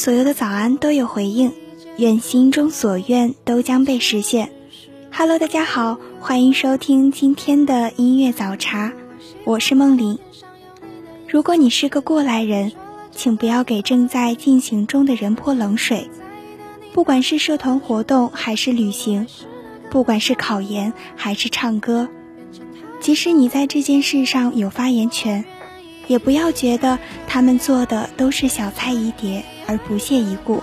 所有的早安都有回应，愿心中所愿都将被实现。Hello，大家好，欢迎收听今天的音乐早茶，我是梦玲。如果你是个过来人，请不要给正在进行中的人泼冷水。不管是社团活动还是旅行，不管是考研还是唱歌，即使你在这件事上有发言权。也不要觉得他们做的都是小菜一碟而不屑一顾。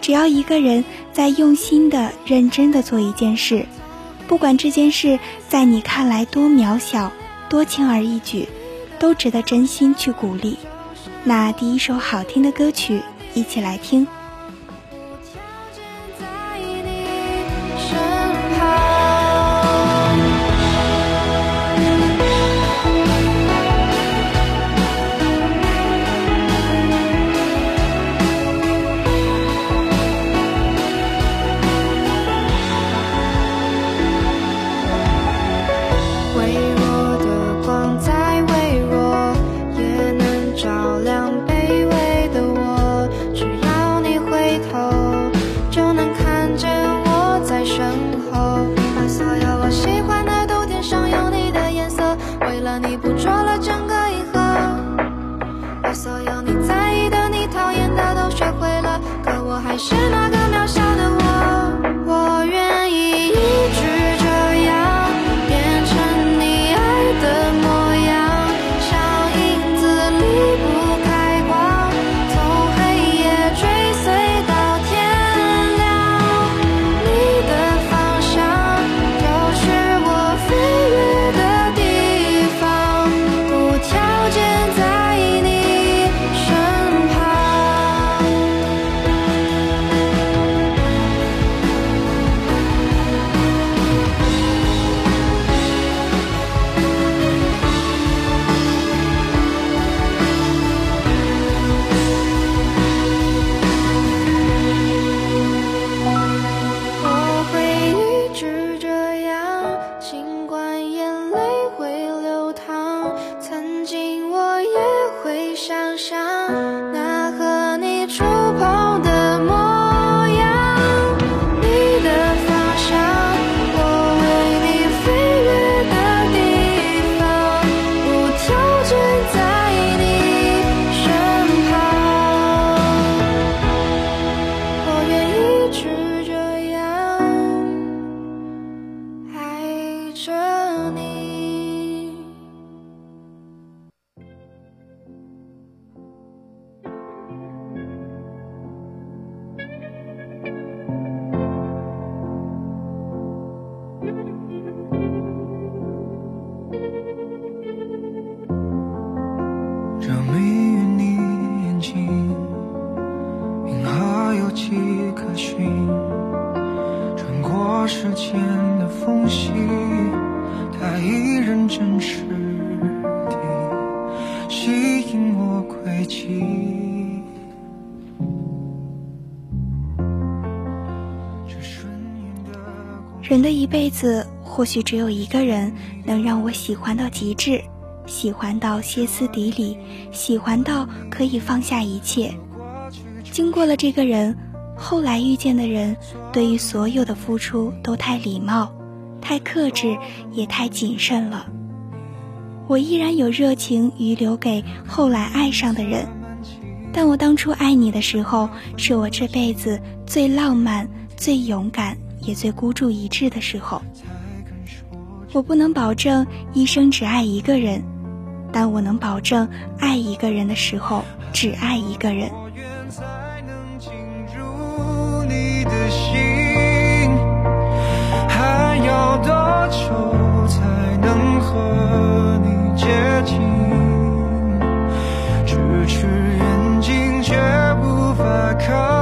只要一个人在用心的、认真的做一件事，不管这件事在你看来多渺小、多轻而易举，都值得真心去鼓励。那第一首好听的歌曲，一起来听。辈子，或许只有一个人能让我喜欢到极致，喜欢到歇斯底里，喜欢到可以放下一切。经过了这个人，后来遇见的人，对于所有的付出都太礼貌、太克制，也太谨慎了。我依然有热情余留给后来爱上的人，但我当初爱你的时候，是我这辈子最浪漫、最勇敢。也最孤注一掷的时候，我不能保证一生只爱一个人，但我能保证爱一个人的时候只爱一个人。还要多久才能和你接近？咫尺远近却无法靠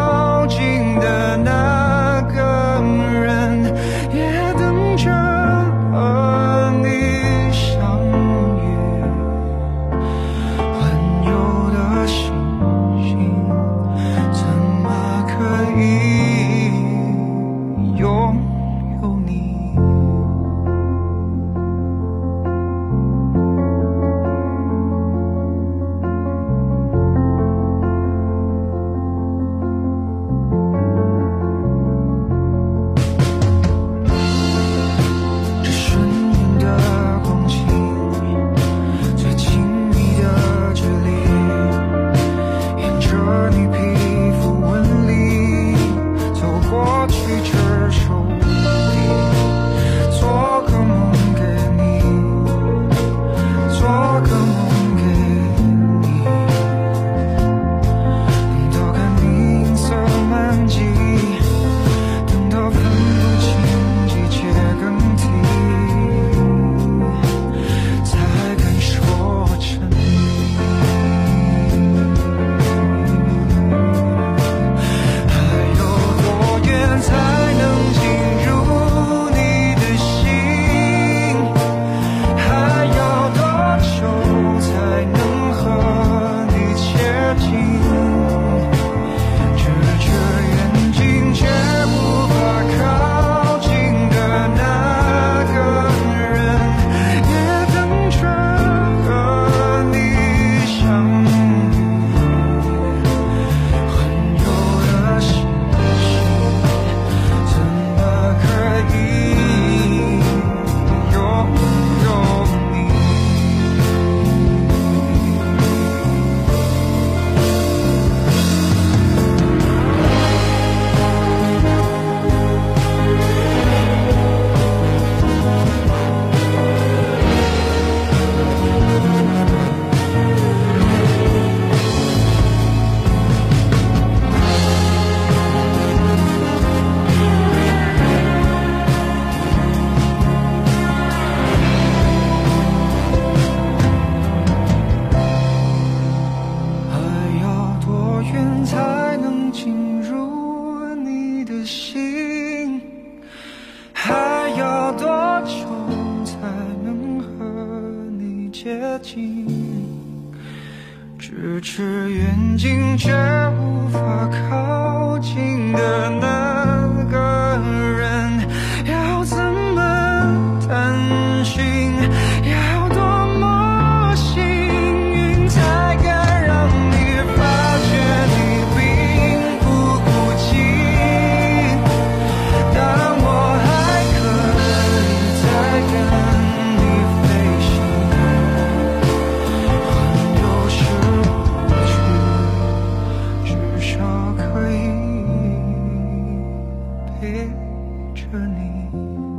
陪着你。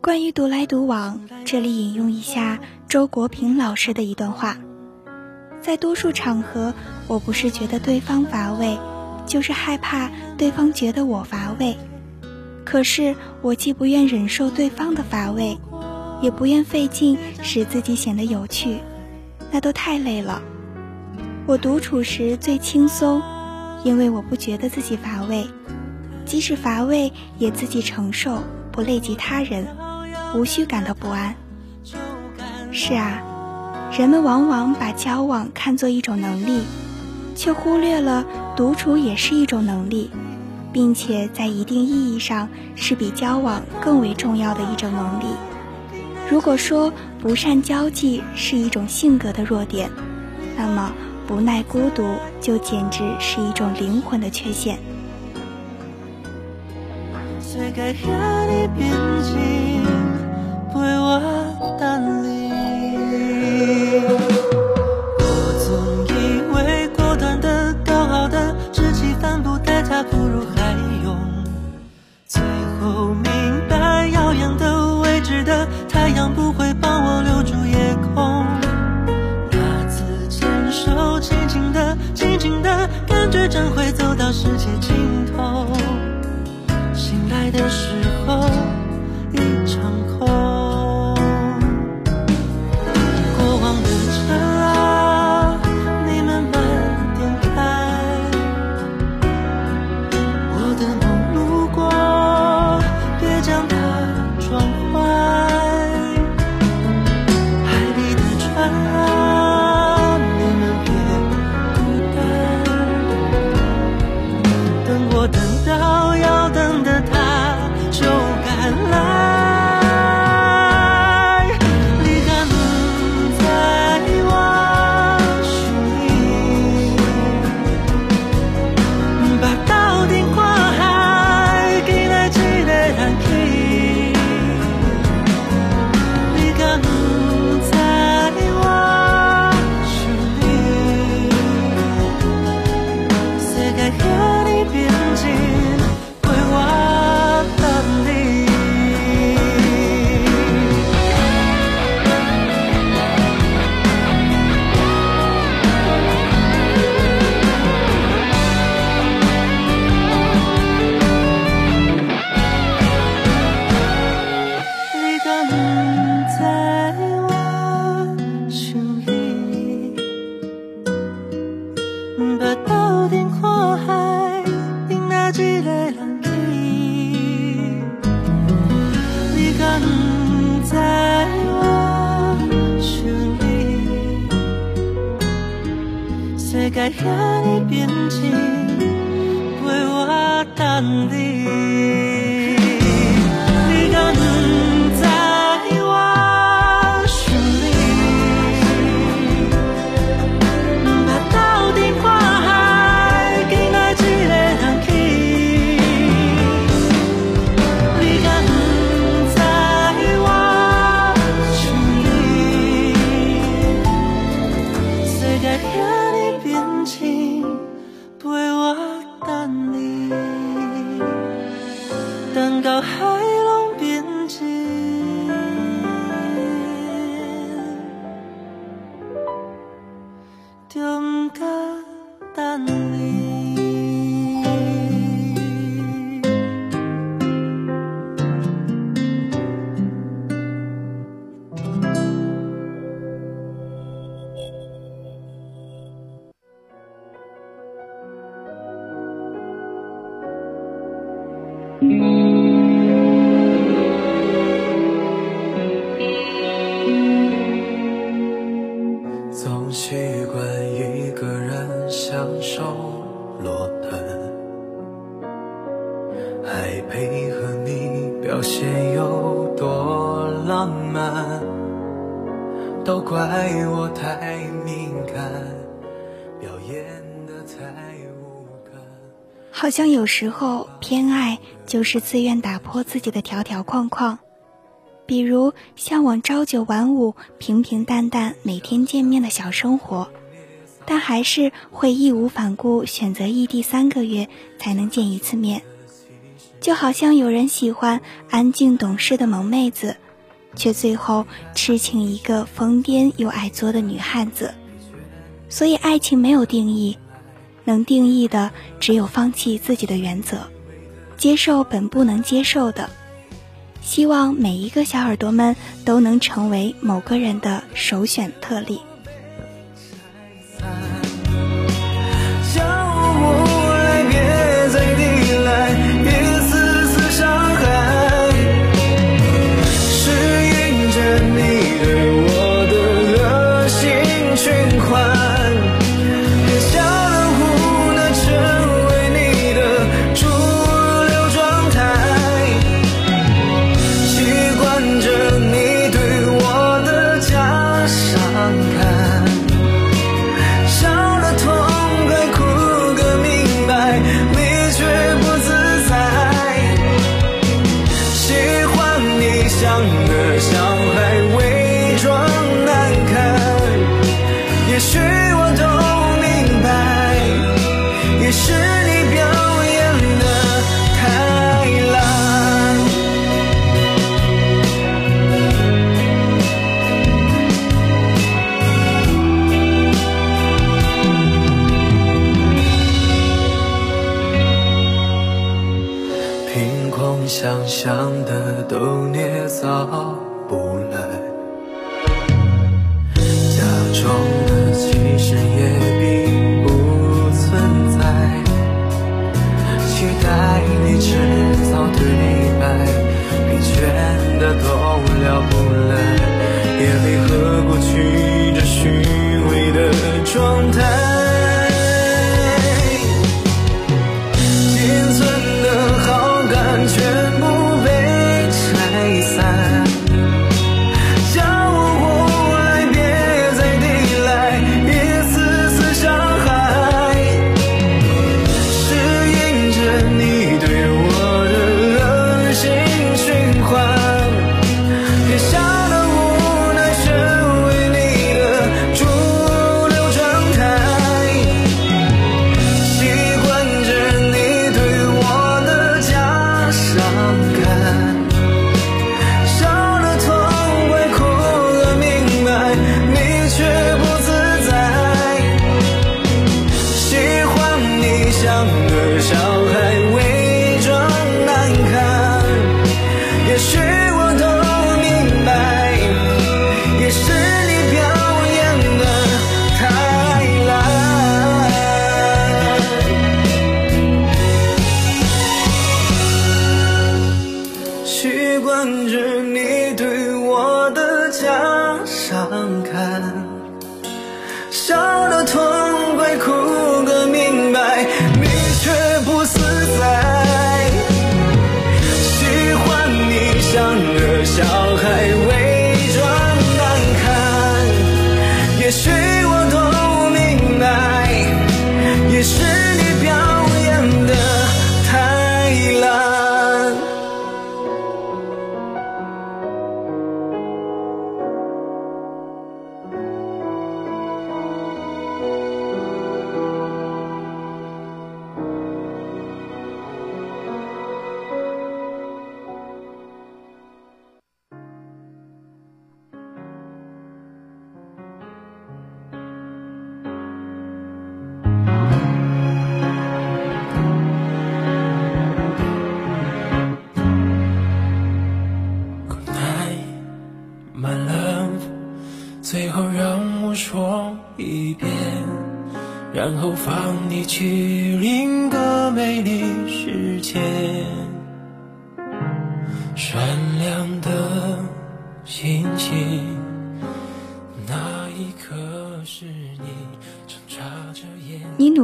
关于独来独往，这里引用一下周国平老师的一段话。在多数场合，我不是觉得对方乏味，就是害怕对方觉得我乏味。可是我既不愿忍受对方的乏味，也不愿费劲使自己显得有趣，那都太累了。我独处时最轻松，因为我不觉得自己乏味，即使乏味也自己承受，不累及他人，无需感到不安。是啊。人们往往把交往看作一种能力，却忽略了独处也是一种能力，并且在一定意义上是比交往更为重要的一种能力。如果说不善交际是一种性格的弱点，那么不耐孤独就简直是一种灵魂的缺陷。最该惹你变静，陪我总以为果断的、高傲的，志气帆布待他不如海涌。最后明白，遥远的、未知的，太阳不会帮我留住夜空。那次牵手，轻轻的、静静的，感觉真会走到世界尽有时候偏爱就是自愿打破自己的条条框框，比如向往朝九晚五、平平淡淡每天见面的小生活，但还是会义无反顾选择异地三个月才能见一次面。就好像有人喜欢安静懂事的萌妹子，却最后痴情一个疯癫又爱作的女汉子。所以，爱情没有定义。能定义的只有放弃自己的原则，接受本不能接受的。希望每一个小耳朵们都能成为某个人的首选特例。然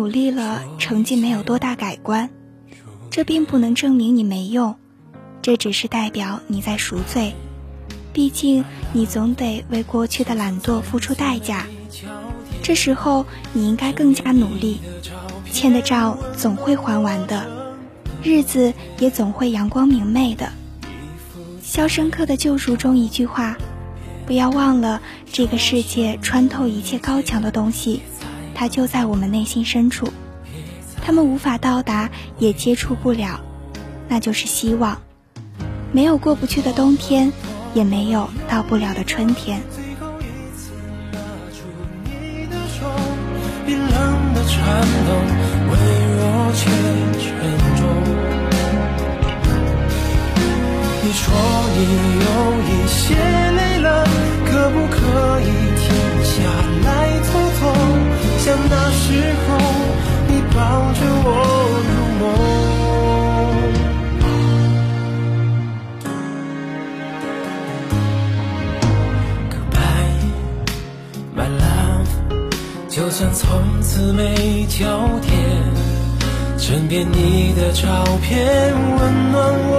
努力了，成绩没有多大改观，这并不能证明你没用，这只是代表你在赎罪。毕竟，你总得为过去的懒惰付出代价。这时候，你应该更加努力，欠的账总会还完的，日子也总会阳光明媚的。《肖申克的救赎》中一句话：“不要忘了，这个世界穿透一切高墙的东西，它就在我们内心深处。他们无法到达，也接触不了，那就是希望。没有过不去的冬天，也没有到不了的春天。”，你说你有一些累了，可不可以停枕边你的照片温暖我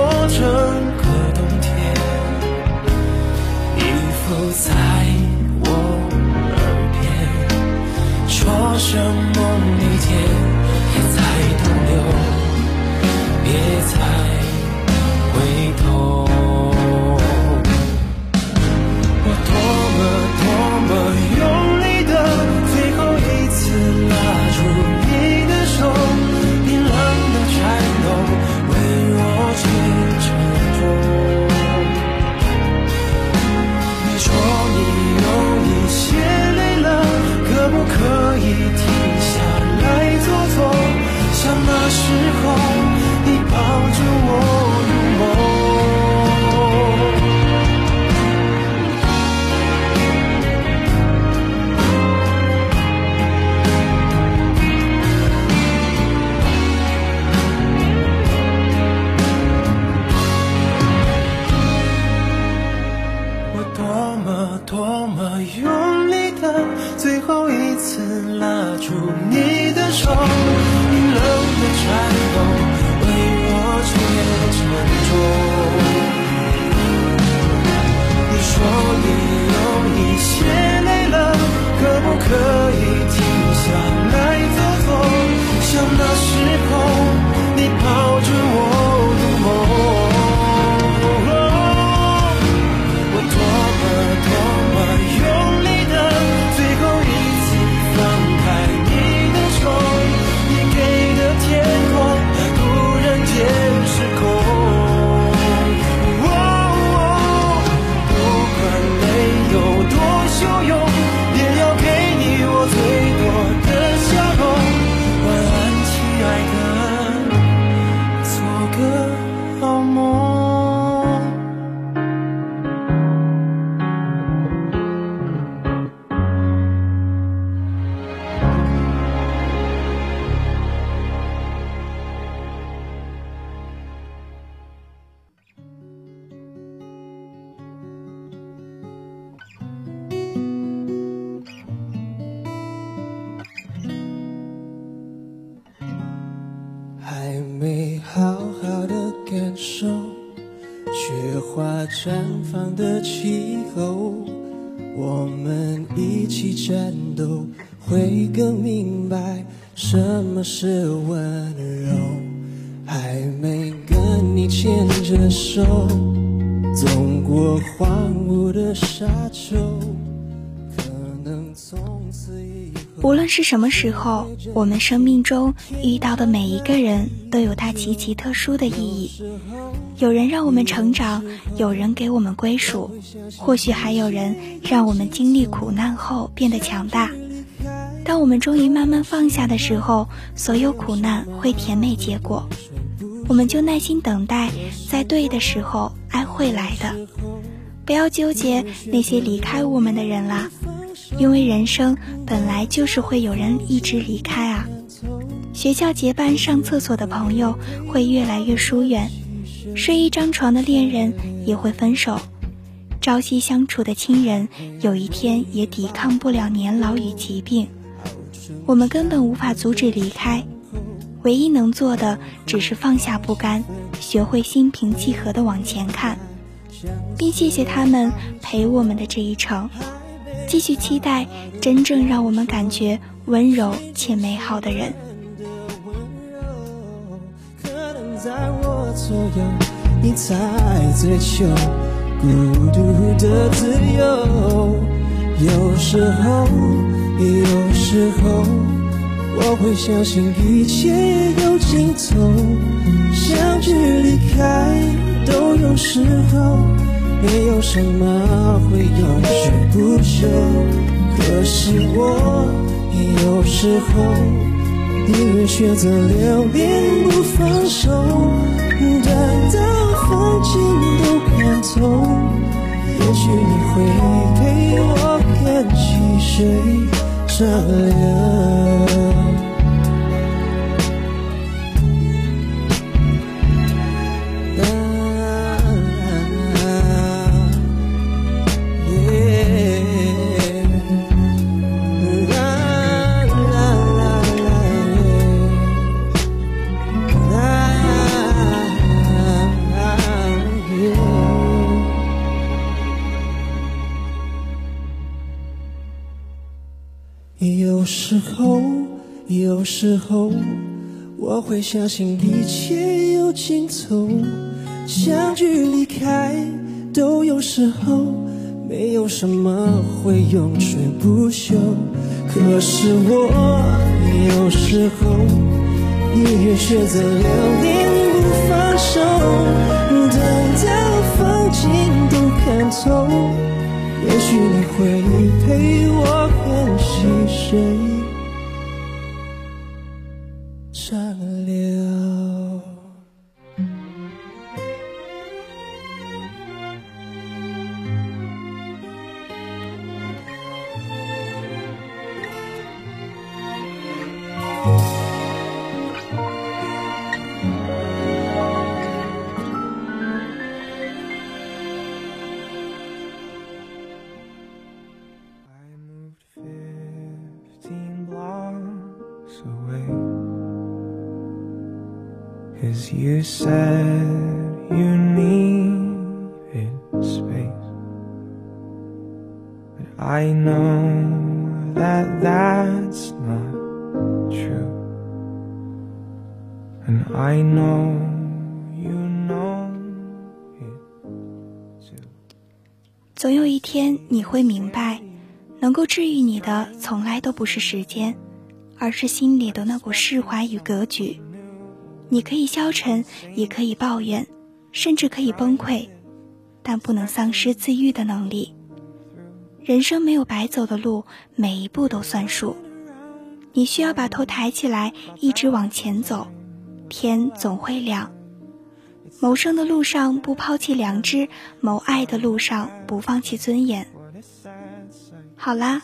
还没好好的感受雪花绽放的气候，我们一起战斗，会更明白什么是温柔。还没跟你牵着手，走过荒芜的沙丘，无论是什么时候，我们生命中遇到的每一个人都有他极其特殊的意义。有人让我们成长，有人给我们归属，或许还有人让我们经历苦难后变得强大。当我们终于慢慢放下的时候，所有苦难会甜美结果。我们就耐心等待，在对的时候，爱会来的。不要纠结那些离开我们的人啦，因为人生本来就是会有人一直离开啊。学校结伴上厕所的朋友会越来越疏远。睡一张床的恋人也会分手，朝夕相处的亲人有一天也抵抗不了年老与疾病。我们根本无法阻止离开，唯一能做的只是放下不甘，学会心平气和的往前看，并谢谢他们陪我们的这一程，继续期待真正让我们感觉温柔且美好的人。在我左右，你在追求孤独的自由。有时候，有时候，我会相信一切有尽头，相聚离开都有时候，没有什么会永垂不朽。可是我有时候。宁愿选择留恋不放手，等到风景都看透，也许你会陪我看细水长流。时候，我会相信一切有尽头，相聚离开都有时候，没有什么会永垂不朽。可是我有时候宁愿选择留恋不放手，等到风景都看透，也许你会陪我看细水。Cause you said you needed space But I know that that's not true And I know you know it too 总有一天你会明白，能够治愈你的从来都不是时间，而是心里的那股释怀与格局。你可以消沉，也可以抱怨，甚至可以崩溃，但不能丧失自愈的能力。人生没有白走的路，每一步都算数。你需要把头抬起来，一直往前走，天总会亮。谋生的路上不抛弃良知，谋爱的路上不放弃尊严。好啦，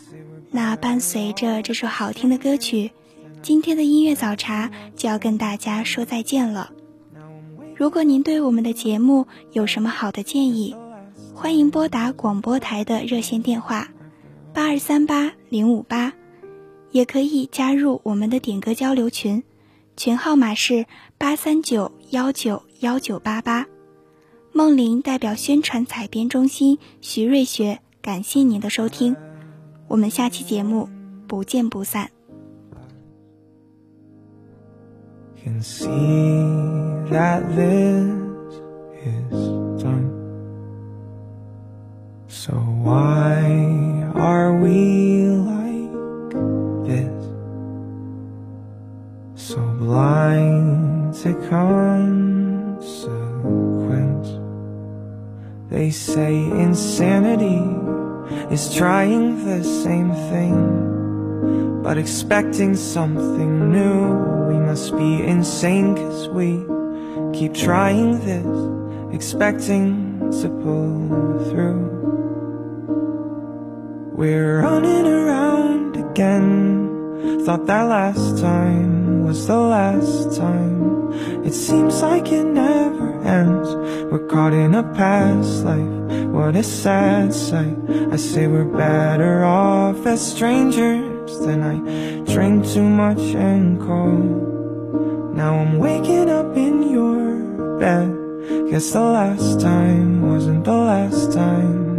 那伴随着这首好听的歌曲。今天的音乐早茶就要跟大家说再见了。如果您对我们的节目有什么好的建议，欢迎拨打广播台的热线电话八二三八零五八，也可以加入我们的点歌交流群，群号码是八三九幺九幺九八八。梦玲代表宣传采编中心徐瑞雪，感谢您的收听，我们下期节目不见不散。Can see that this is done. So why are we like this? So blind to consequence. They say insanity is trying the same thing, but expecting something new we must be insane cause we keep trying this Expecting to pull through. We're running around again. Thought that last time was the last time. It seems like it never ends. We're caught in a past life. What a sad sight. I say we're better off as strangers then I drink too much and call Now I'm waking up in your bed. Guess the last time wasn't the last time